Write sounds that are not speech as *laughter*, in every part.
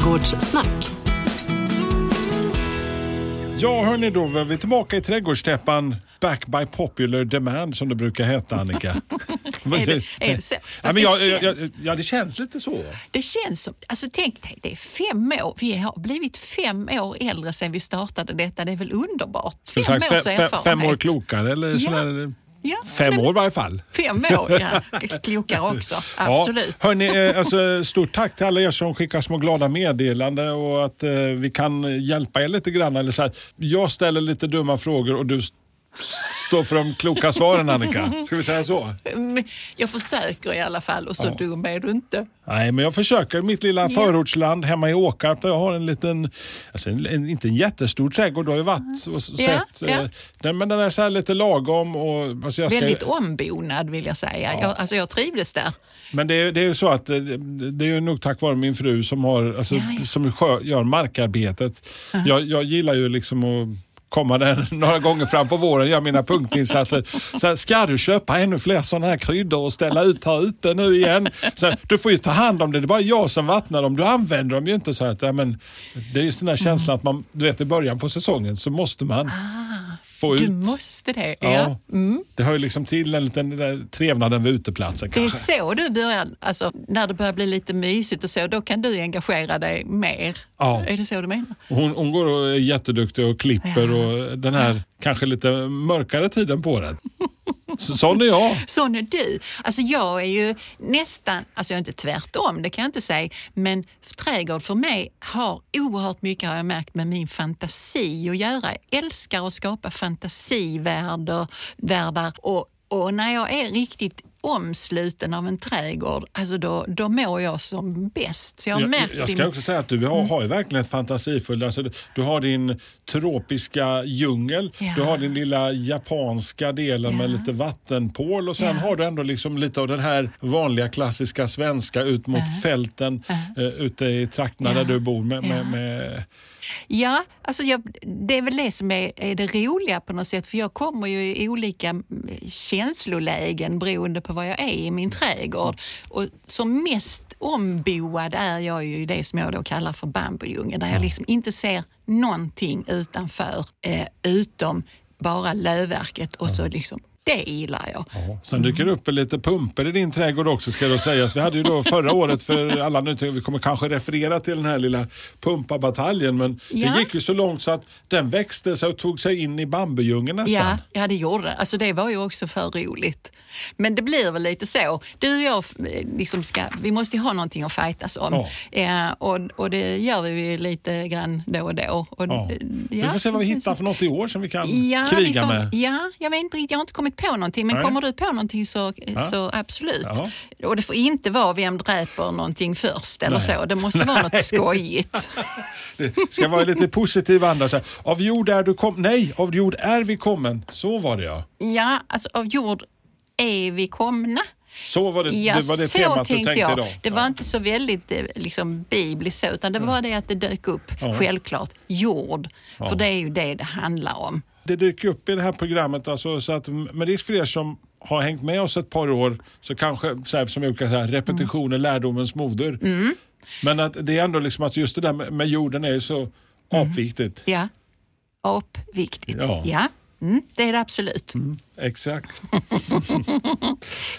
Trädgårdssnack. Ja, hörni, då var vi tillbaka i trädgårdstäppan. Back by popular demand som det brukar heta, Annika. *laughs* Är det, är det så? ja, men jag, det, jag, känns, jag, ja, det känns lite så. det känns som... Alltså tänk dig, det är fem år. Vi har blivit fem år äldre sedan vi startade detta. Det är väl underbart? Fem sagt, års fem, fem, år erfarenhet. klokare eller Ja. sådär. Ja, Fem nej, år i varje fall. Fem år, ja. *laughs* Klokare också. Absolut. Ja, hörni, eh, alltså, stort tack till alla er som skickar små glada meddelanden och att eh, vi kan hjälpa er lite grann. Eller så här. Jag ställer lite dumma frågor och du s- står för de kloka svaren Annika. Ska vi säga så? Men Jag försöker i alla fall och så Ja. dum är du inte. Nej, men jag försöker. Mitt lilla Ja. förortsland hemma i Åkarp där jag har en liten, alltså en, en, inte en jättestor trädgård, du har ju varit och s- Ja, sett. ja. eh, Den, men den är så här lite lagom. Och, alltså jag ska, Väldigt ombonad vill jag säga. Jag, alltså jag trivdes där. Men det, är- det är ju så att eh, det är ju nog tack vare min fru som, har, alltså, Ja, ja. som skö, gör markarbetet. Jag, jag gillar ju liksom att komma där *laughs* några gånger fram på våren och göra mina punktinsatser. Så här, ska du köpa ännu fler sådana här kryddor och ställa ut här ute nu igen? Så här, du får ju ta hand om det, det är bara jag som vattnar dem. Du använder dem ju inte så att, ja, men, det är just den där känslan att man, du vet i början på säsongen så måste man ah få Du ut. måste det. Ja. Ja. Mm. Det hör ju liksom till en liten den där trevnaden vid uteplatsen Det är kanske. så du börjar, alltså när det börjar bli lite mysigt och så, då kan du engagera dig mer. Ja. Är det så du menar? Hon, hon går och är jätteduktig och klipper och den här kanske lite mörkare tiden på året. *laughs* Sån är jag. *laughs* Sån är du. Alltså jag är ju nästan, alltså jag är inte tvärtom, det kan jag inte säga, men trädgård för mig har oerhört mycket, har jag märkt, med min fantasi att göra. Jag älskar att skapa fantasivärldar och, och när jag är riktigt omsluten av en trädgård, alltså då, då mår jag som bäst. Så jag har Jag, jag ska också säga att du har, har ju verkligen ett fantasifullt... Alltså, du- har din tropiska djungel, Ja. du har din lilla japanska delen med Ja. lite vattenpål och sen Ja. har du ändå liksom lite av den här vanliga klassiska svenska ut mot fälten eh, ute i trakterna där du bor. Med, med, med, Ja, alltså jag, det är väl det som är, är det roliga på något sätt. För jag kommer ju i olika mm, känslolägen beroende på vad jag är i min trädgård. Och som mest omboad är jag ju i det som jag då kallar för bambudjungeln. Där jag liksom inte ser någonting utanför eh, utom bara lövverket och så liksom, det gillar jag. Sen dyker det upp lite pumper i din trädgård också ska då sägas. Vi hade ju då *laughs* förra året för alla nu, vi kommer kanske referera till den här lilla pumpabataljen men Ja. det gick ju så långt så att den växte sig och tog sig in i bambudjungeln nästan. Ja, ja, det gjorde det. Alltså det var ju också för roligt. Men det blir väl lite så. Du och jag, eh, liksom ska, vi måste ju ha någonting att fightas om. Eh, och, och det gör vi ju lite grann då och då. Och, Ja. eh, Vi får se vad vi hittar för något i år som vi kan Ja, vi kriga får, med. ja, jag vet inte riktigt, jag har inte kommit på någonting. Men Nej. kommer du på någonting så, Ja. så absolut. Ja. Och det får inte vara vem dräper någonting först eller Nej. så. Det måste vara något skojigt. *laughs* Det ska vara lite positiv anda. Så här, av jord är du kom Nej, av jord är vi kommen. Så var det ja. Ja, alltså av jord är vi komna. Så var det, Ja, det, var det så temat du tänkte tänkte jag. idag. Det var Ja. inte så väldigt eh, liksom, bibliskt så, utan det var det att det dök upp, Ja. självklart, jord. För det är ju det det handlar om. Det dyker upp i det här programmet, alltså, så att med risk för er som har hängt med oss ett par år, så kanske, så här, som jag brukar säga, repetition är lärdomens moder. Mm. Men att det är ändå liksom att just det där med, med jorden är ju så apviktigt. Ja, apviktigt. Ja. Ja, mm, det är det absolut. Exakt. *laughs*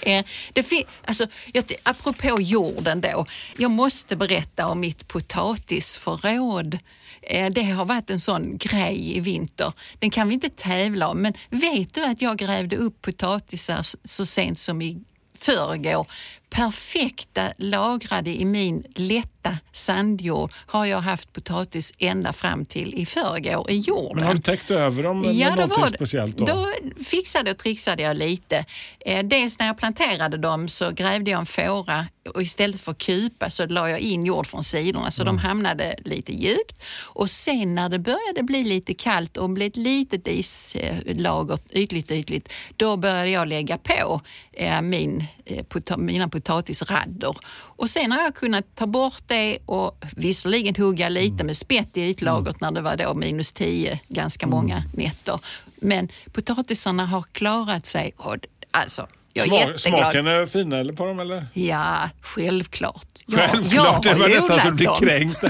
Eh, det fin- alltså, jag, apropå jorden då. Jag måste berätta om mitt potatisförråd. Eh, det har varit en sån grej i vinter. Den kan vi inte tävla om, men vet du att jag grävde upp potatisar så sent som i förrgår? Perfekta lagrade i min lätta sandjord har jag haft potatis ända fram till i förrgår i jorden. Men har du täckt över dem med Ja, då någonting var det- speciellt? Då? Då fixade och trixade jag lite. Eh, dels när jag planterade dem så grävde jag en fåra och istället för kupa så la jag in jord från sidorna så Mm. de hamnade lite djupt. Och sen när det började bli lite kallt och blev ett litet islager, ytligt, ytligt, då började jag lägga på eh, min, eh, mina potatisradder. Och sen har jag kunnat ta bort det och visserligen hugga lite Mm. med spett i ytlagret när det var då minus 10 ganska många nätter. Men potatisarna har klarat sig och alltså Jag är jätteglad. smaken är fin eller på dem eller? Ja, självklart. Självklart, det jag har var nästan så du dem. kränkt. *laughs* *laughs*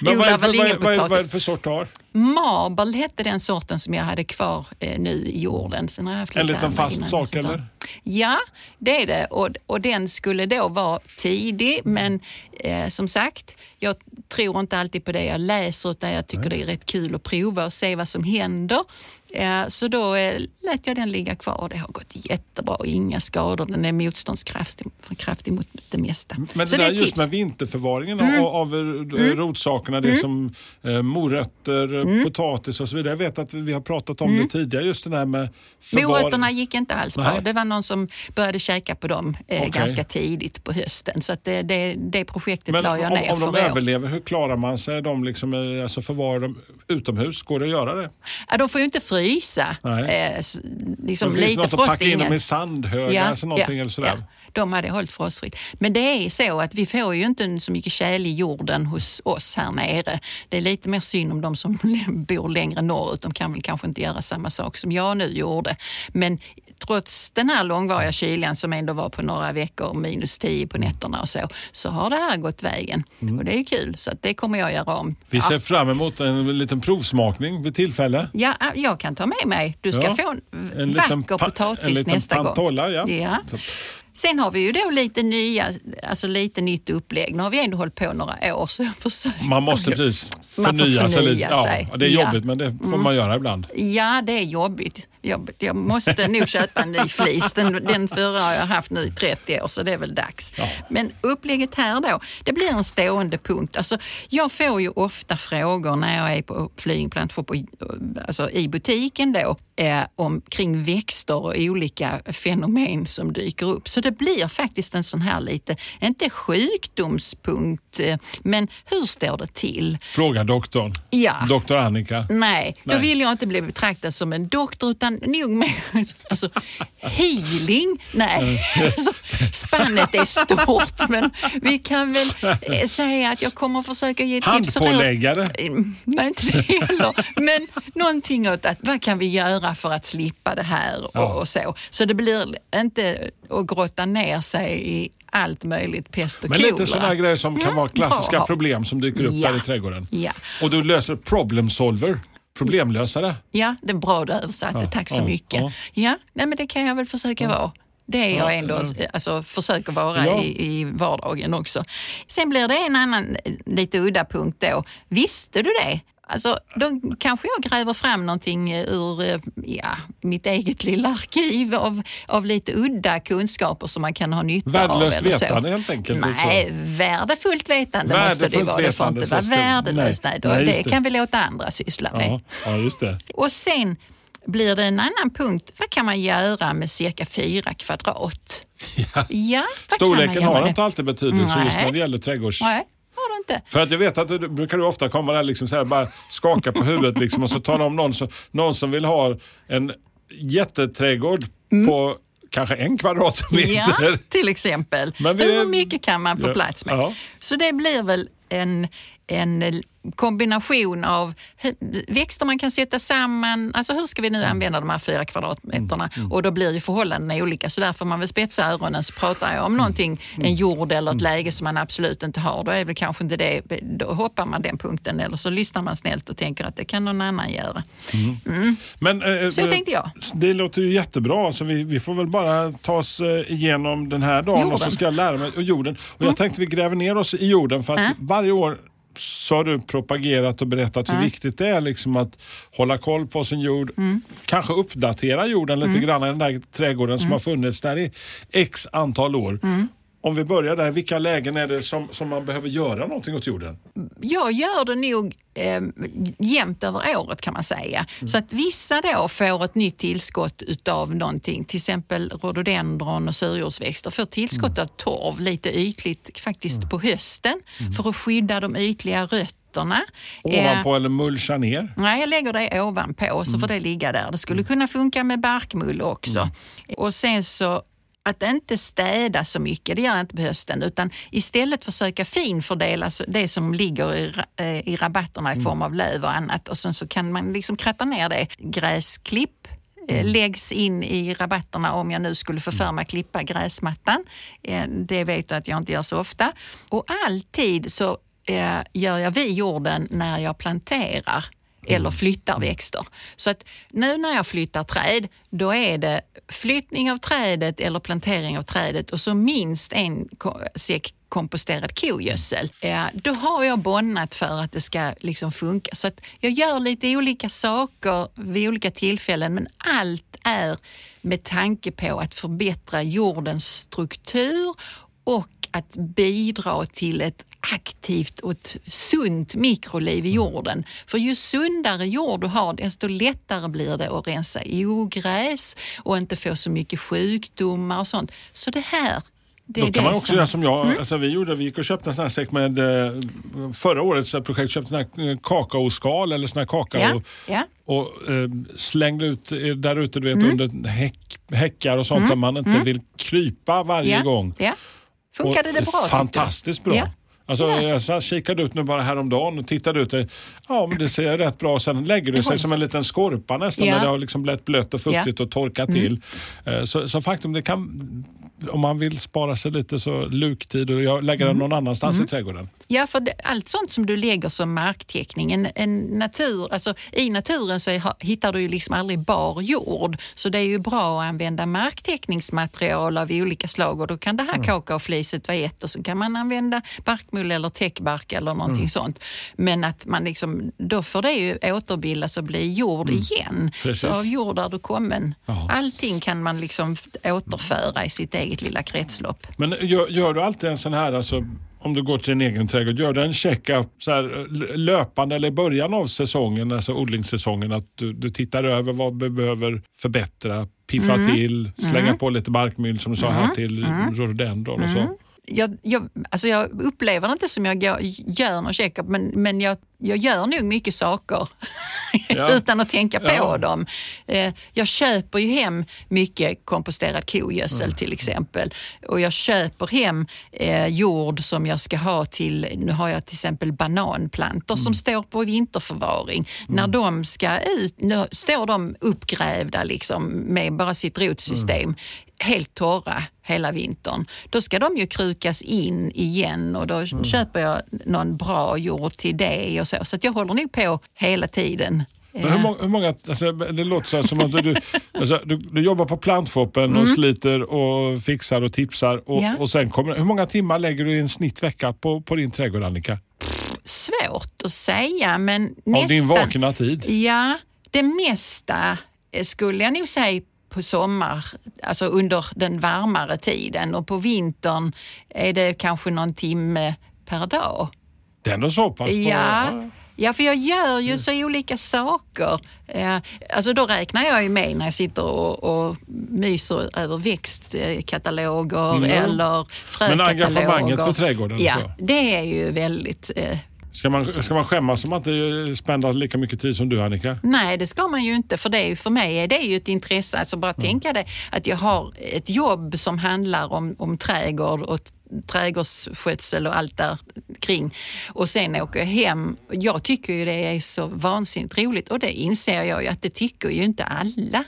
Men vad är, det för sort du har? Marble hette den sorten som jag hade kvar eh, nu i jorden. Sen har jag haft En lite liten fast sak, och eller? Ja, det är det. Och, och den skulle då vara tidig, men eh, som sagt, jag tror inte alltid på det jag läser utan jag tycker det är rätt kul att prova och se vad som händer. Eh, så då eh, lät jag den ligga kvar och det har gått jättebra. Inga skador, den är motståndskraftig kraftig mot det mesta. Men så det där är ett just tips. Mm. med vinterförvaringen av, av eh, rotsakerna, det som eh, morötter, Mm. potatis och så vidare. Jag vet att vi har pratat om det tidigare, just det här med. Morötterna gick inte alls bra. Nej. Det var någon som började käka på dem eh, Okej. ganska tidigt på hösten. Så att det, det, det projektet Men la jag om, ner om de för år. överlever, hur klarar man sig? De liksom, eh, alltså förvarar dem utomhus? Går det att göra det? Ja, de får ju inte frysa. Nej. Eh, liksom Men finns det lite något att packa in dem i sandhögar alltså någonting eller sådär? ja, de hade hållit frostfritt. Men det är så att vi får ju inte så mycket tjäle i jorden hos oss här nere. Det är lite mer synd om de som bor längre norrut. De kan väl kanske inte göra samma sak som jag nu gjorde. Men trots den här långvariga kylan som ändå var på några veckor, minus 10 på nätterna och så, så har det här gått vägen. Och det är kul, så att det kommer jag göra om. Mm. Vi Ja. ser fram emot en liten provsmakning vid tillfälle. Ja, jag kan ta med mig. Du ska Ja. få en, En vacker potatis en liten nästa pantolla, gång. ja. Ja. Sen har vi ju då lite nya, alltså lite nytt upplägg. Nu har vi ändå hållit på några år så jag försöker. Man måste precis Man får förnya, sig lite. förnya sig. Ja, det är Ja. jobbigt men det får man göra ibland. Ja, det är jobbigt. Jag, jag måste nog köpa en ny *laughs* flis. Den, den förra har jag haft nu i 30 år så det är väl dags. Men upplägget här då, det blir en stående punkt. Alltså, jag får ju ofta frågor när jag är på flygplan, på, alltså i butiken då, eh, om, kring växter och olika fenomen som dyker upp. Så det blir faktiskt en sån här lite, inte sjukdomspunkt, eh, men hur står det till? Fråga doktorn. Ja. Doktor Annika. Nej, då Nej. vill jag inte bli betraktad som en doktor utan nog mer *laughs* alltså, healing. Nej, *laughs* alltså, spannet är stort men vi kan väl eh, säga att jag kommer försöka ge tips och. Handpåläggare. Mm, Nej, inte det heller. Men någonting åt att vad kan vi göra för att slippa det här och, Ja. och så. Så det blir inte att grotta ner sig i allt möjligt pest och Men kolera. lite sådana grejer som kan Mm, vara bra klassiska ha. problem som dyker upp Ja. där i trädgården. Ja. Och du löser problem solver, problemlösare. Ja, det är bra du översatte. Ja, Tack så ja, mycket. ja. Ja, nej, men det kan jag väl försöka vara. Det är jag ändå, alltså försöker vara Ja. i, i vardagen också. Sen blir det en annan eh, lite udda punkt då. Visste du det? Alltså, då kanske jag gräver fram någonting eh, ur eh, ja, mitt eget lilla arkiv av, av lite udda kunskaper som man kan ha nytta av. Värdelöst eller så. vetande helt enkelt. Nej, värdefullt vetande måste det Värdefullt vara. Det får inte vara värdelöst. nej, Nej, då, nej, det kan vi låta andra syssla med. Ja, just det. Och sen blir det en annan punkt. Vad kan man göra med cirka fyra kvadrat? Ja. Ja, Storleken har inte alltid betydelse just när det gäller trädgårds... Nej, har det inte. För att jag vet att du brukar du ofta komma där liksom så här, bara skaka på huvudet liksom, och så tala om någon som, någon som vill ha en jätteträdgård på kanske en kvadratmeter. Mm. Ja, till exempel. Men vi- Hur mycket kan man få Ja, plats med? ja. Så det blir väl en, en kombination av växter man kan sätta samman. Alltså hur ska vi Mm. nu använda de här fyra kvadratmeterna? Och då blir ju förhållandena olika. Så där får man väl spetsa öronen så pratar jag Mm. om någonting, en jord eller ett läge som man absolut inte har. Då är väl kanske inte det, då hoppar man den punkten eller så lyssnar man snällt och tänker att det kan någon annan göra. Men, eh, Så tänkte jag. Det låter ju jättebra. Så vi, vi får väl bara ta oss eh, igenom den här dagen och så Jorden. ska jag lära mig och jorden. Och jag tänkte vi gräver ner oss i jorden för att Ja. varje år så har du propagerat och berättat hur viktigt det är liksom att hålla koll på sin jord. Kanske uppdatera jorden lite grann i den där trädgården som har funnits där i x antal år. Om vi börjar där, vilka lägen är det som, som man behöver göra någonting åt jorden? Jag gör det nog eh, jämnt över året kan man säga. Så att vissa då får ett nytt tillskott utav någonting, till exempel rhododendron och surjordsväxter får tillskott av torv lite ytligt faktiskt på hösten för att skydda de ytliga rötterna. Eh, Ovanpå eller mulcha ner? Nej, jag lägger det ovanpå så får det ligga där. Det skulle kunna funka med barkmull också. Och sen så att inte städa så mycket, det gör jag inte på hösten, utan istället försöka finfördela det som ligger i, eh, i rabatterna i form av löv och annat och sen så kan man liksom kratta ner det. Gräsklipp eh, läggs in i rabatterna om jag nu skulle få för mig att klippa gräsmattan. Eh, Det vet du att jag inte gör så ofta. Och alltid så gör jag vid jorden när jag planterar eller flyttar växter. Så att nu när jag flyttar träd, då är det flyttning av trädet eller plantering av trädet och så minst en säck komposterad kogödsel. Ja, då har jag bonnat för att det ska liksom funka. Så att jag gör lite olika saker vid olika tillfällen men allt är med tanke på att förbättra jordens struktur och att bidra till ett aktivt och ett sunt mikroliv i jorden. För ju sundare jord du har, desto lättare blir det att rensa ogräs och inte få så mycket sjukdomar och sånt. Så det här, det Då kan man också som... göra som jag. Alltså, vi gjorde. Vi gick och köpte en sån här säck med eh, förra årets projekt. Köpte sån här eh, kakaoskal eller sån här kakao. Ja, ja. Och eh, slängde ut eh, där ute du vet, Mm. under häck, häckar och sånt där man inte vill krypa varje ja, gång. Ja. Funkade Och det bra? Fantastiskt bra. Ja. Alltså, jag kikade ut nu bara häromdagen och tittade ut. Ja, men det ser rätt bra Sen lägger det sig som en liten skorpa nästan Ja. när det har liksom blivit blött och fuktigt och torkat till. Eh, Så, så faktum, det kan, om man vill spara sig lite så luktid och jag lägger den någon annanstans i trädgården. Ja, för det, allt sånt som du lägger som marktäckning, en, en natur, alltså, i naturen så är, hittar du ju liksom aldrig bar jord. Så det är ju bra att använda marktäckningsmaterial av olika slag och då kan det här kakaofliset vara ett och så kan man använda barkmull eller täckbark eller någonting sånt. Men att man liksom, då får det ju återbildas och bli jord igen. Precis. Så av jord är du kommen. Ja. Allting kan man liksom återföra i sitt eget lilla kretslopp. Men gör, gör du alltid en sån här, alltså, om du går till din egen trädgård, gör du en check-up så här, löpande eller i början av säsongen, alltså odlingssäsongen, att du, du tittar över vad du behöver förbättra, piffa Mm. till, slänga på lite barkmyll som du sa här till rhododendron och Mm. så. Jag, jag, alltså jag upplever det inte som jag går, gör någon checkup, men, men jag, jag gör nog mycket saker *laughs* Ja. utan att tänka på Ja. dem. Eh, jag köper ju hem mycket komposterad kogödsel Mm. till exempel. Och jag köper hem eh, jord som jag ska ha till, nu har jag till exempel bananplantor Mm. som står på vinterförvaring. När de ska ut, nu står de uppgrävda liksom med bara sitt rotsystem Mm. Helt torra hela vintern. Då ska de ju krukas in igen och då Mm. köper jag någon bra jord till det och så. Så jag håller nog på hela tiden. Men hur, många, hur många, alltså, det låter så som att du, alltså, du, du jobbar på plantfoppen och sliter och fixar och tipsar. Och, Mm. Ja. och sen kommer, hur många timmar lägger du i en snittvecka på, på din trädgård Annika? Svårt att säga men Av nästan... din vakna tid? Ja, det mesta eh, skulle jag nog säga på sommar, alltså under den varmare tiden och på vintern är det kanske någon timme per dag. Det är ändå så pass? På, Ja, ja, för jag gör ju så olika saker. Eh, Alltså då räknar jag ju med när jag sitter och, och myser över växtkataloger Mm. eller frökataloger. Men engagemanget för trädgården, Ja, så. det är ju väldigt... Eh, Ska man, ska man skämmas om man inte spendar lika mycket tid som du Annika? Nej, det ska man ju inte. För det är ju, för mig är det ju ett intresse. Alltså bara tänka det att jag har ett jobb som handlar om, om trädgård och trädgårdsskötsel och allt där kring. Och sen åker jag hem. Jag tycker ju det är så vansinnigt roligt och det inser jag ju att det tycker ju inte alla.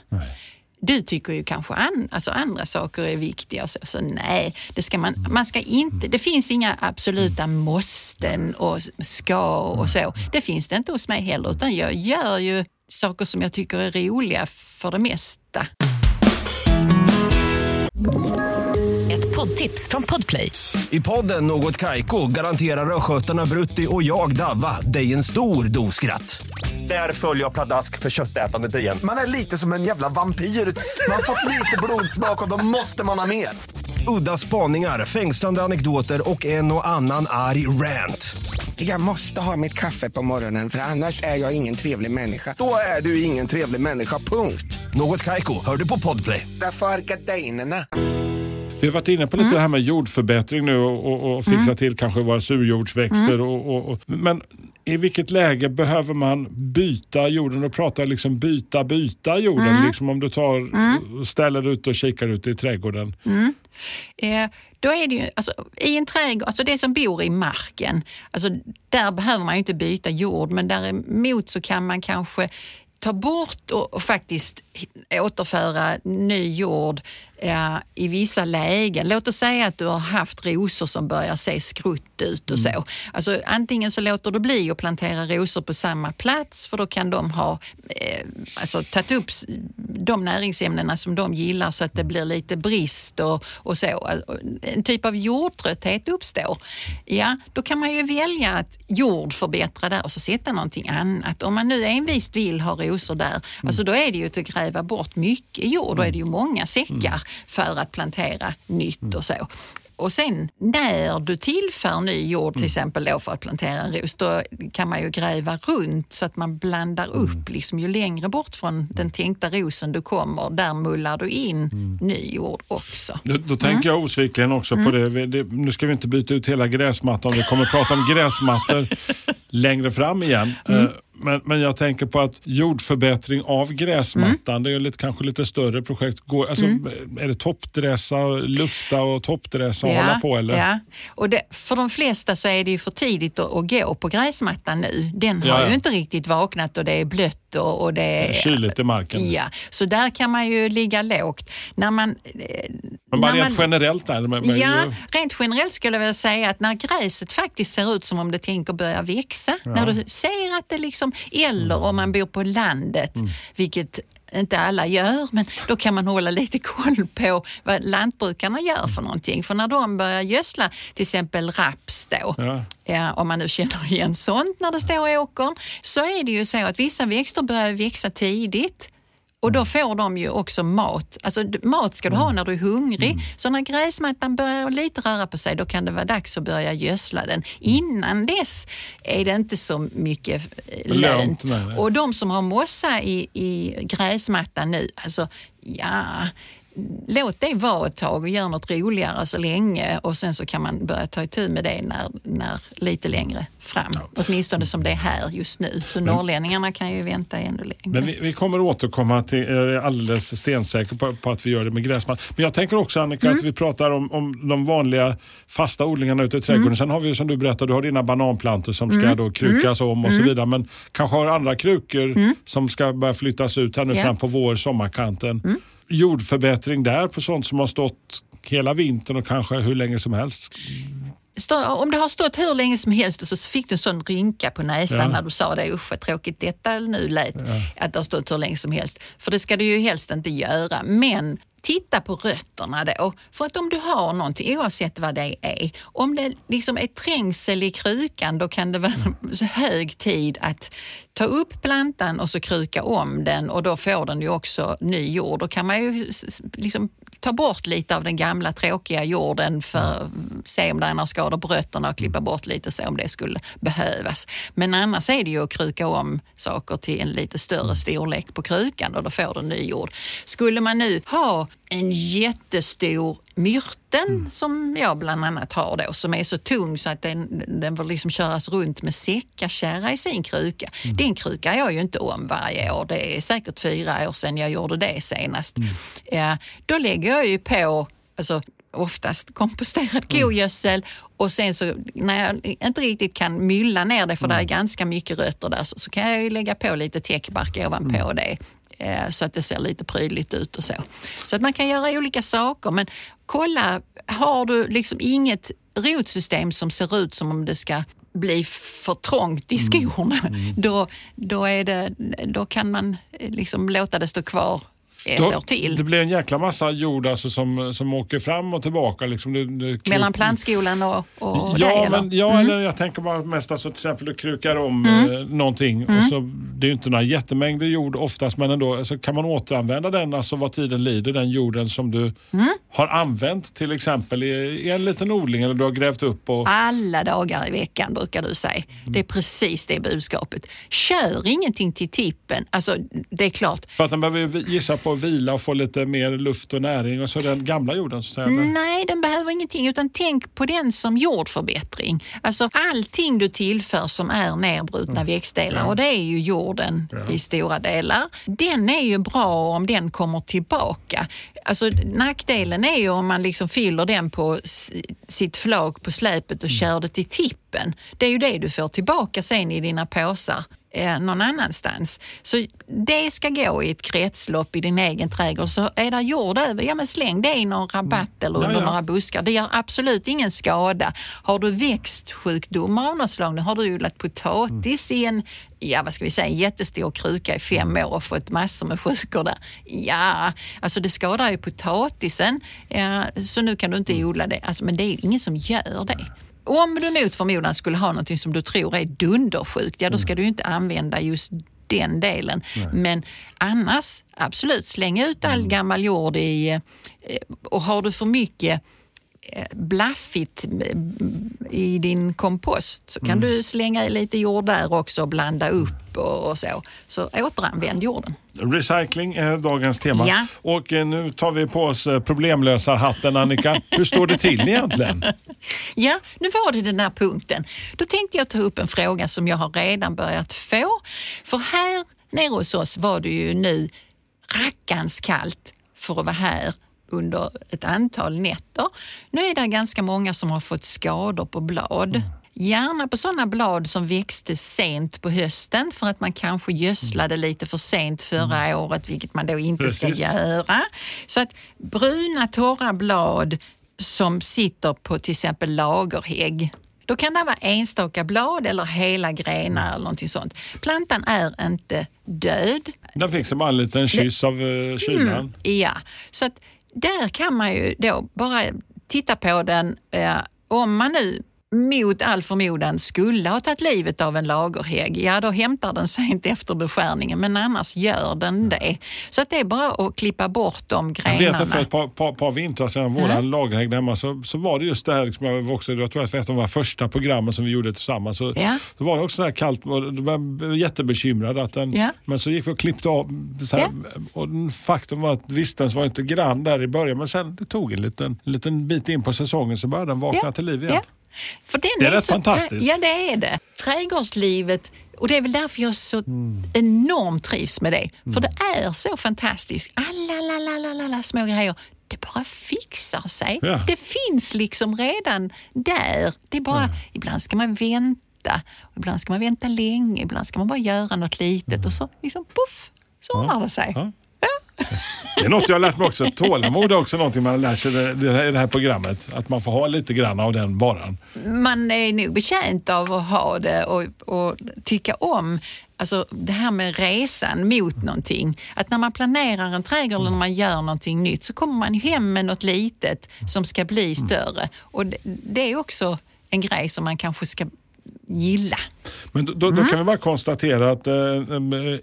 Du tycker ju kanske an, alltså andra saker är viktiga. Så, så nej, det, ska man, man ska inte, det finns inga absoluta måsten och ska och så. Det finns det inte hos mig heller, utan jag gör ju saker som jag tycker är roliga för det mesta. Ett poddtips från Podplay. I podden Något Kaiko garanterar östgötarna Brutti och jag, Davva, dig en stor dos skratt. Där följer jag pladask för köttätandet igen. Man är lite som en jävla vampyr. Man har fått lite blodsmak och då måste man ha mer. Udda spaningar, fängslande anekdoter och en och annan arg rant. Jag måste ha mitt kaffe på morgonen för annars är jag ingen trevlig människa. Då är du ingen trevlig människa, punkt. Något Kaiko, hör du på Podplay. Därför är gardinerna. Vi har varit inne på lite det här med jordförbättring nu och, och, och fixa till kanske våra surjordsväxter. Och, och, och, men i vilket läge behöver man byta jorden? Och prata liksom byta, byta jorden. Liksom om du tar och ställer ut och kikar ut i trädgården. Eh, då är det ju, alltså, I en trädgård, alltså det som bor i marken, alltså, där behöver man ju inte byta jord men däremot så kan man kanske ta bort och, och faktiskt återföra ny jord eh, i vissa lägen. Låt oss säga att du har haft rosor som börjar se skrutt ut och så. Alltså, antingen så låter du bli att plantera rosor på samma plats för då kan de ha eh, alltså, tagit upp de näringsämnena som de gillar så att det blir lite brist och, och så. En typ av jordtrötthet uppstår. Ja, då kan man ju välja att jordförbättra där och så sätta någonting annat. Om man nu envist vill ha rosor där, alltså då är det ju att gräva bort mycket jord. Då är det ju många säckar för att plantera nytt och så. Och sen när du tillför ny jord till exempel då för att plantera en ros, då kan man ju gräva runt så att man blandar upp. Liksom, ju längre bort från den tänkta rosen du kommer, där mullar du in ny jord också. Då, då tänker jag osvikligen också på det. Det. Nu ska vi inte byta ut hela gräsmattan. Vi kommer prata om gräsmattor *laughs* längre fram igen. Eh, Men, men jag tänker på att jordförbättring av gräsmattan, det är ju lite, kanske lite större projekt. Går, alltså, Är det toppdressa, lufta och toppdressa och hålla på? Eller? Ja. Och det, för de flesta så är det ju för tidigt att, att gå på gräsmattan nu. Den har Ja, ja. ju inte riktigt vaknat och det är blött och, och det är... Kyligt i marken. Ja, så där kan man ju ligga lågt. När man, eh, Men bara när rent man- generellt där. Med Ja, ju- rent generellt skulle jag vilja säga att när gräset faktiskt ser ut som om det tänker börja växa, när du ser att det liksom, eller om man bor på landet, vilket inte alla gör, men då kan man hålla lite koll på vad lantbrukarna gör för någonting. För när de börjar gödsla till exempel raps då, Ja. Ja, om man nu känner igen sånt när det står i åkern, så är det ju så att vissa växter börjar växa tidigt. Och då får de ju också mat. Alltså mat ska du ha när du är hungrig. Så när gräsmattan börjar lite röra på sig, då kan det vara dags att börja gödsla den. Innan dess är det inte så mycket eh, Lönt, lönt. Och de som har mossa i, i gräsmattan nu, alltså ja, låt det vara ett tag och gör något roligare så länge och sen så kan man börja ta itu med det när, när lite längre fram. Åtminstone som det är här just nu. Så norrlänningarna kan ju vänta ännu längre. Men vi, vi kommer återkomma till, jag är alldeles stensäker på, på att vi gör det med gräsmatt. Men jag tänker också Annika Mm. att vi pratar om, om de vanliga fasta odlingarna ute i trädgården. Mm. Sen har vi som du berättade, du har dina bananplantor som ska då krukas om och Mm. så vidare. Men kanske har andra krukor som ska börja flyttas ut här nu Ja. fram på vår sommarkanten. Jordförbättring där på sånt som har stått hela vintern och kanske hur länge som helst. Stå, om det har stått hur länge som helst så fick du en sån rynka på näsan Ja. när du sa det, usch vad tråkigt detta nu lät, att det har stått hur länge som helst. För det ska du ju helst inte göra. Men titta på rötterna då. För att om du har någonting, oavsett vad det är, om det liksom är trängsel i krukan då kan det vara *laughs* så hög tid att ta upp plantan och så kruka om den och då får den ju också ny jord. Då kan man ju liksom ta bort lite av den gamla tråkiga jorden för att se om det är några skador på rötterna och klippa bort lite så om det skulle behövas. Men annars är det ju att kruka om saker till en lite större storlek på krukan och då får du ny jord. Skulle man nu ha en jättestor myrten som jag bland annat har då, som är så tung så att den, den får liksom köras runt med säckakärra i sin kruka. Den krukar jag ju inte om varje år. Det är säkert fyra år sedan jag gjorde det senast. Ja, då lägger jag ju på alltså, oftast komposterad kogödsel och sen så när jag inte riktigt kan mylla ner det för det är ganska mycket rötter där så, så kan jag ju lägga på lite täckbark ovanpå det. eh, så att det ser lite prydligt ut och så. Så att man kan göra olika saker men kolla, har du liksom inget rotsystem som ser ut som om det ska bli för trångt i skorna, Då, då, är det, då kan man eh, liksom låta det stå kvar ett Då- år till. Det blir en jäkla massa jord alltså som, som åker fram och tillbaka. Liksom det, det, Mellan plantskolan och, och Ja, dig, eller? men, ja eller jag tänker bara mest alltså, till exempel du krukar om Mm. eh, någonting. Och så, det är ju inte några jättemängder jord oftast men ändå alltså, kan man återanvända den alltså vad tiden lider, den jorden som du Mm. har använt till exempel i, i en liten odling eller du har grävt upp. Och, Alla dagar i veckan brukar du säga. Det är precis det budskapet. Kör ingenting till tippen. Alltså, det är klart, för att den behöver gissa på att vila och få lite mer luft och näring och så den gamla jorden. Så säga. Nej, den behöver ingenting utan tänk på den som jordförbättring. Alltså allting du tillför som är nedbrutna växtdelar och det är ju jorden i stora delar. Den är ju bra om den kommer tillbaka. Alltså nackdelen är ju om man liksom fyller den på sitt flak på släpet och kör det till tippen. Det är ju det du får tillbaka sen i dina påsar. eh, någon annanstans. Så det ska gå i ett kretslopp i din egen trädgård. Så är det jord över, ja men släng det i någon rabatt eller Ja, under ja. några buskar. Det gör absolut ingen skada. Har du växtsjukdomar av något slag, nu har du odlat potatis i en, ja vad ska vi säga, en jättestor kruka i fem år och fått massor med sjukor där. Ja, alltså det skadar ju potatisen, ja, så nu kan du inte odla det. Alltså, men det är ingen som gör det. Om du mot förmodan skulle ha något som du tror är dundersjukt, ja då ska du ju inte använda just den delen. Men annars, absolut, släng ut all gammal jord i... eh, Och har du för mycket blaffigt i din kompost så kan du slänga i lite jord där också och blanda upp och, och så. Så återanvänd jorden. Recycling är dagens tema. Ja. Och eh, nu tar vi på oss eh, problemlösarhatten Annika. Hur står det till egentligen? *laughs* Ja, nu var det den här punkten. Då tänkte jag ta upp en fråga som jag har redan börjat få. För här nere hos oss var det ju nu rackans kallt för att vara här under ett antal nätter. Nu är det ganska många som har fått skador på blad. Gärna på sådana blad som växte sent på hösten för att man kanske gödslade lite för sent förra året, vilket man då inte Precis. ska göra. Så att bruna torra blad som sitter på till exempel lagerhägg. Då kan det vara enstaka blad eller hela grenar eller någonting sånt. Plantan är inte död. Den fick sig bara en liten kyss av uh, kylan. Ja, så att där kan man ju då bara titta på den. Eh, om man nu mot all förmodan skulle ha tagit livet av en lagerhägg, ja då hämtar den sent efter beskärningen, men annars gör den det. Så att det är bara att klippa bort de Jag vet grenarna. att för ett par, par, par vintrar sedan, våran lagerhägg där hemma, så, så var det just det här, liksom, jag, var också, jag tror att ett av våra första programmen som vi gjorde tillsammans. Så, Ja. så var det också så här kallt, då var jag jättebekymrad. Att den, Ja. Men så gick vi och klippte av. Så här, och faktum var att visst, den var inte grann där i början, men sen det tog en liten, en liten bit in på säsongen så började den vakna Ja, till liv igen. Ja. För den Det är rätt så fantastiskt. Ja, det är det. Trädgårdslivet, och det är väl därför jag så Mm. enormt trivs med det. För det är så fantastiskt. Alla, alla, alla, alla, alla små grejer. Det bara fixar sig. Ja. Det finns liksom redan där. Det är bara, ibland ska man vänta, ibland ska man vänta länge, ibland ska man bara göra något litet och så liksom puff, så ordnar det sig. Det är något jag har lärt mig också. Tålamod är också någonting man lär sig i det här, det här programmet. Att man får ha lite grann av den varan. man är nog betjänt av att ha det och, och tycka om Alltså det här med resan mot någonting. Att när man planerar en trädgård eller när man gör någonting nytt så kommer man hem med något litet som ska bli större. Och det, det är också en grej som man kanske ska gilla. Men då, då, Mm. då kan vi bara konstatera att eh,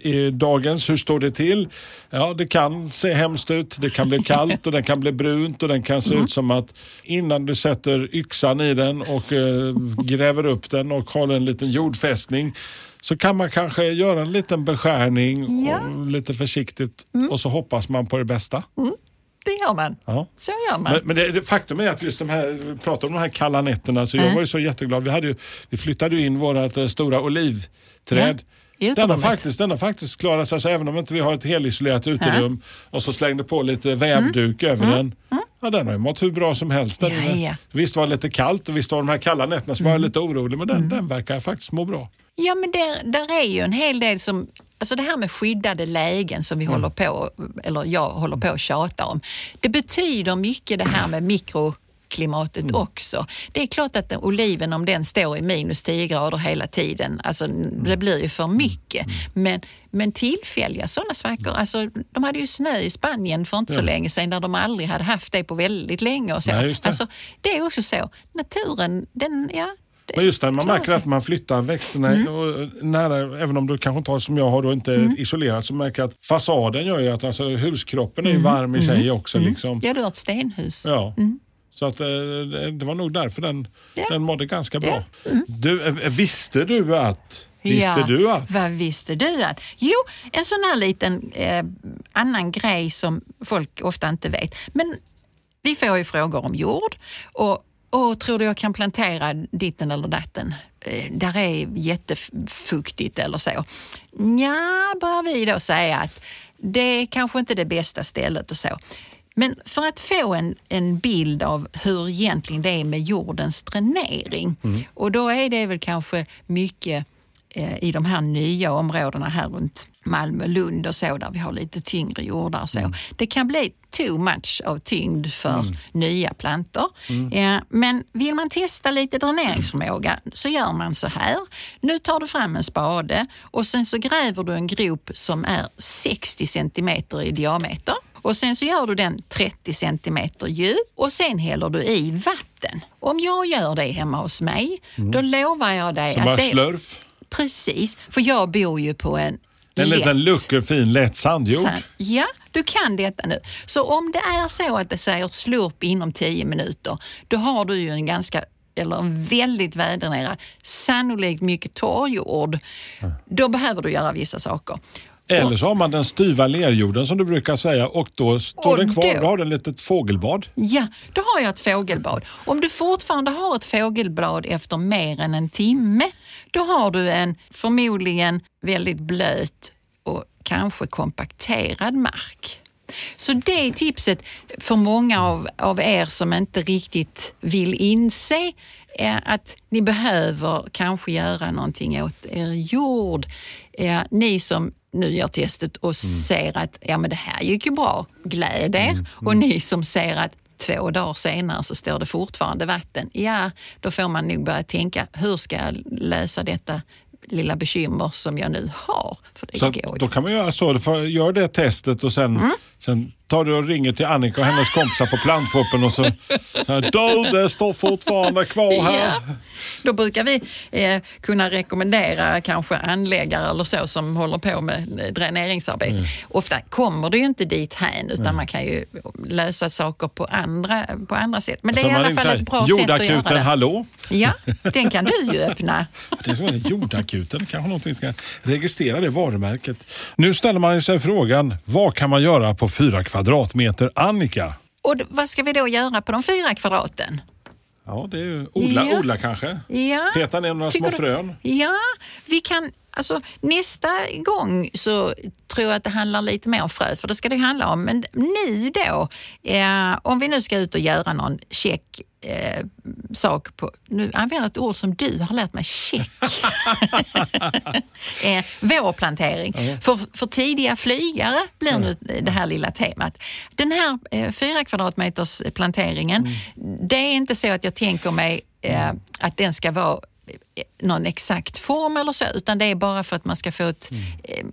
i dagens Hur står det till? Ja, det kan se hemskt ut. Det kan bli kallt och den kan bli brunt och den kan se Mm. ut som att innan du sätter yxan i den och eh, gräver upp den och har en liten jordfästning så kan man kanske göra en liten beskärning Ja. Mm. och lite försiktigt och så hoppas man på det bästa. Det gör man. Ja. Så gör man. Men, men det, det, faktum är att just de här, vi pratar om de här kalla nätterna, så jag Mm. var ju så jätteglad. Vi, hade ju, vi flyttade ju in vårt eh, stora olivträd. Ja, Den har, faktiskt, den har faktiskt klarat sig, så även om inte vi har ett helisolerat uterum och så slängde på lite vävduk över den. Ja, den har ju mått hur bra som helst Mm. Ja, ja. Visst var det lite kallt och visst var de här kalla nätterna så var jag Mm. lite orolig, men den, den verkar faktiskt må bra. Ja, men där, där är ju en hel del som... Alltså det här med skyddade lägen som vi håller på, eller jag håller på att tjata om. Det betyder mycket det här med mikroklimatet också. Det är klart att den, oliven, om den står i minus 10 grader hela tiden, alltså det blir ju för mycket. Men, men tillfälliga sådana svackor, alltså de hade ju snö i Spanien för inte så länge sedan där de aldrig hade haft det på väldigt länge och så. Nej, det. Alltså, det är också så. Naturen, den, ja, det Men just när man märker att man flyttar växterna och nära, även om du kanske inte har som jag har då inte Mm. isolerat, så märker jag att fasaden gör ju att alltså, huskroppen är ju varm i sig också. Liksom. Mm. Ja, du har ett stenhus. Ja. Så att, eh, det var nog därför den, Ja. den mådde ganska Ja. bra. Du, eh, visste du att... Visste ja, du att... Vad visste du att? Jo, en sån här liten eh, annan grej som folk ofta inte vet. Men vi får ju frågor om jord och, och tror du jag kan plantera ditten eller datten? Eh, där är jättefuktigt eller så. Ja, börjar vi då säga att det är kanske inte det bästa stället och så. Men för att få en, en bild av hur egentligen det är med jordens dränering och då är det väl kanske mycket eh, i de här nya områdena här runt Malmö, Lund och så där vi har lite tyngre jordar så. Mm. Det kan bli too much av tyngd för Mm. nya plantor. Eh, men vill man testa lite dräneringsförmåga så gör man så här. Nu tar du fram en spade och sen så gräver du en grop som är 60 centimeter i diameter. Och sen så gör du den 30 centimeter djup och sen häller du i vatten. Om jag gör det hemma hos mig, då lovar jag dig Så att bara det... slurf. Precis, för jag bor ju på en En lätt liten luckerfin lätt sandjord. Sen, ja, du kan detta nu. Så om det är så att det säger slurp inom 10 minuter, då har du ju en ganska eller en väldigt väldränerad, sannolikt mycket torrjord. Då behöver du göra vissa saker. Eller så har man den styva lerjorden som du brukar säga och då står Och den kvar. då- Då har du ett litet fågelbad. Ja, då har jag ett fågelbad. Om du fortfarande har ett fågelbad efter mer än en timme, då har du en förmodligen väldigt blöt och kanske kompakterad mark. Så det är tipset för många av, av er som inte riktigt vill inse är att ni behöver kanske göra någonting åt er jord. Eh, Ni som nu gör testet och ser att ja, men det här gick ju bra, gläd er. Och ni som ser att två dagar senare så står det fortfarande vatten. Ja, då får man nog börja tänka, hur ska jag lösa detta lilla bekymmer som jag nu har? För det Så går då kan man göra så. Får, gör det testet och sen, Mm. sen tar du och ringer till Annika och hennes kompisar på plantshoppen och så, så här, du det står fortfarande kvar här. Ja. Då brukar vi eh, kunna rekommendera kanske anläggare eller så som håller på med eh, dräneringsarbete. Mm. Ofta kommer det ju inte dit hän utan man kan ju lösa saker på andra, på andra sätt. Men det är i alla fall ett bra sätt att göra det. hallå? Ja, den kan du ju öppna. *laughs* Det är som jordakuten. Kanske någonting ska registrera det varumärket. Nu ställer man sig frågan, vad kan man göra på fyra kvadratmeter? Annika? Och vad ska vi då göra på de fyra kvadraten? Ja, det är ju odla, Ja. odla kanske. Ja. Peta ner några Tycker små du- frön. Ja, vi kan... Alltså, nästa gång så tror jag att det handlar lite mer om frö, för det ska det handla om. Men nu då, eh, om vi nu ska ut och göra någon check eh, sak på... Nu använder jag ett ord som du har lärt mig, check. *laughs* eh, vårplantering. För, för tidiga flygare blir nu det här lilla temat. Den här eh, fyra kvadratmeters planteringen, det är inte så att jag tänker mig eh, att den ska vara någon exakt form eller så, utan det är bara för att man ska få ett, eh,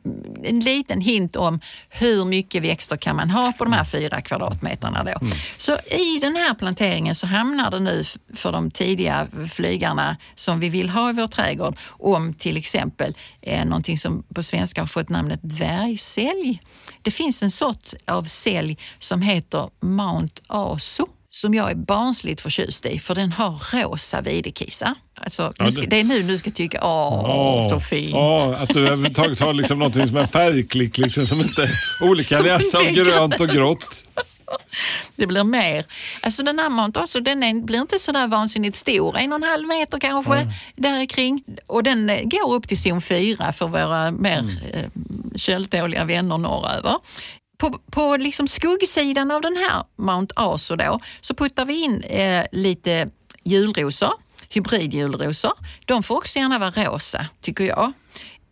en liten hint om hur mycket växter kan man ha på de här fyra kvadratmeterna. Då. Så i den här planteringen så hamnar det nu för de tidiga flygarna som vi vill ha i vår trädgård om till exempel eh, någonting som på svenska har fått namnet dvärgsälj. Det finns en sort av sälj som heter Mount Aso som jag är barnsligt förtjust i för den har rosa videkissar. Alltså, Ja, ska, det- det är nu du ska tycka, åh, så fint. Åh, att du överhuvudtaget har liksom någonting som en färgklick liksom, som inte är olika nyanser av är grönt och grått. Det blir mer. Alltså den här Mount Aso, den är, blir inte sådär vansinnigt stor, en och en halv meter kanske, där kring. Och den eh, går upp till zon 4 för våra mer Mm. eh, köldtåliga vänner norröver. På, på liksom skuggsidan av den här Mount Aso då, så puttar vi in eh, lite julrosor, hybridjulrosor. De får också gärna vara rosa, tycker jag.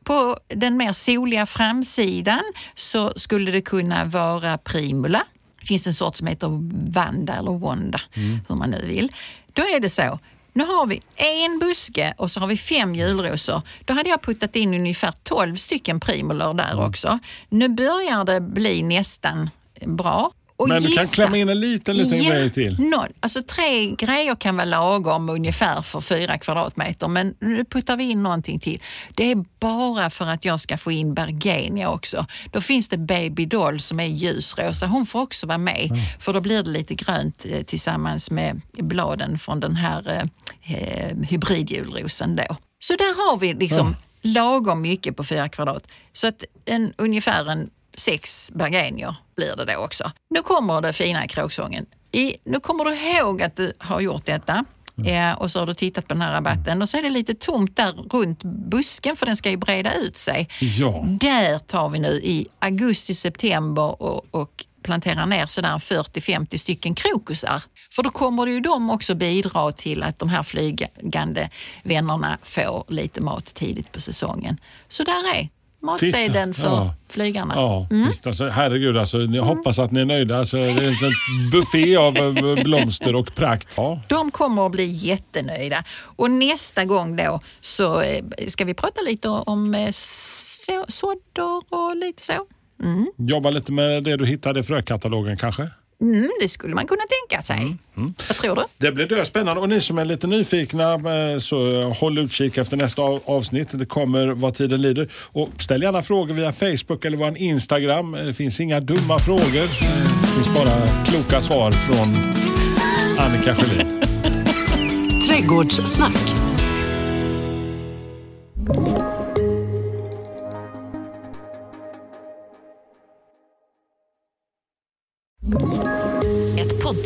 På den mer soliga framsidan så skulle det kunna vara primula. Det finns en sort som heter Vanda eller Wanda, hur man nu vill. Då är det så. Nu har vi en buske och så har vi fem julrosor. Då hade jag puttat in ungefär 12 stycken primulor där också. Nu börjar det bli nästan bra. Och Men du kan gissa- klämma in en liten, liten Ja, grej till. Noll. Alltså tre grejer kan vara lagom ungefär för fyra kvadratmeter, men nu puttar vi in någonting till. Det är bara för att jag ska få in Bergenia också. Då finns det Baby Doll som är ljusrosa. Hon får också vara med, för då blir det lite grönt eh, tillsammans med bladen från den här eh, eh, hybridjulrosen då. Så där har vi liksom lagom mycket på fyra kvadrat. Så att en, ungefär en sex bergenier blir det då också. Nu kommer det fina i kråksången. I, nu kommer du ihåg att du har gjort detta eh, och så har du tittat på den här rabatten och så är det lite tomt där runt busken för den ska ju breda ut sig. Ja. Där tar vi nu i augusti, september och, och plantera ner sådär 40-50 stycken krokusar. För då kommer ju de också bidra till att de här flygande vännerna får lite mat tidigt på säsongen. Så där är matsedeln för ja. flygarna. Ja, visst, alltså, herregud, alltså, jag hoppas att ni är nöjda. Alltså, det är en buffé av eh, blomster och prakt. Ja. De kommer att bli jättenöjda. Och nästa gång då så eh, ska vi prata lite om eh, så, sådder och lite så. Jobba lite med det du hittade i frökatalogen kanske? Mm, det skulle man kunna tänka sig. Vad tror du? Det blir spännande och ni som är lite nyfikna eh, så håll utkik efter nästa av- avsnitt. Det kommer vad tiden lider. Och ställ gärna frågor via Facebook eller vår Instagram. Det finns inga dumma frågor. Det finns bara kloka svar från Annika Sjölin. *laughs* Trädgårdssnack.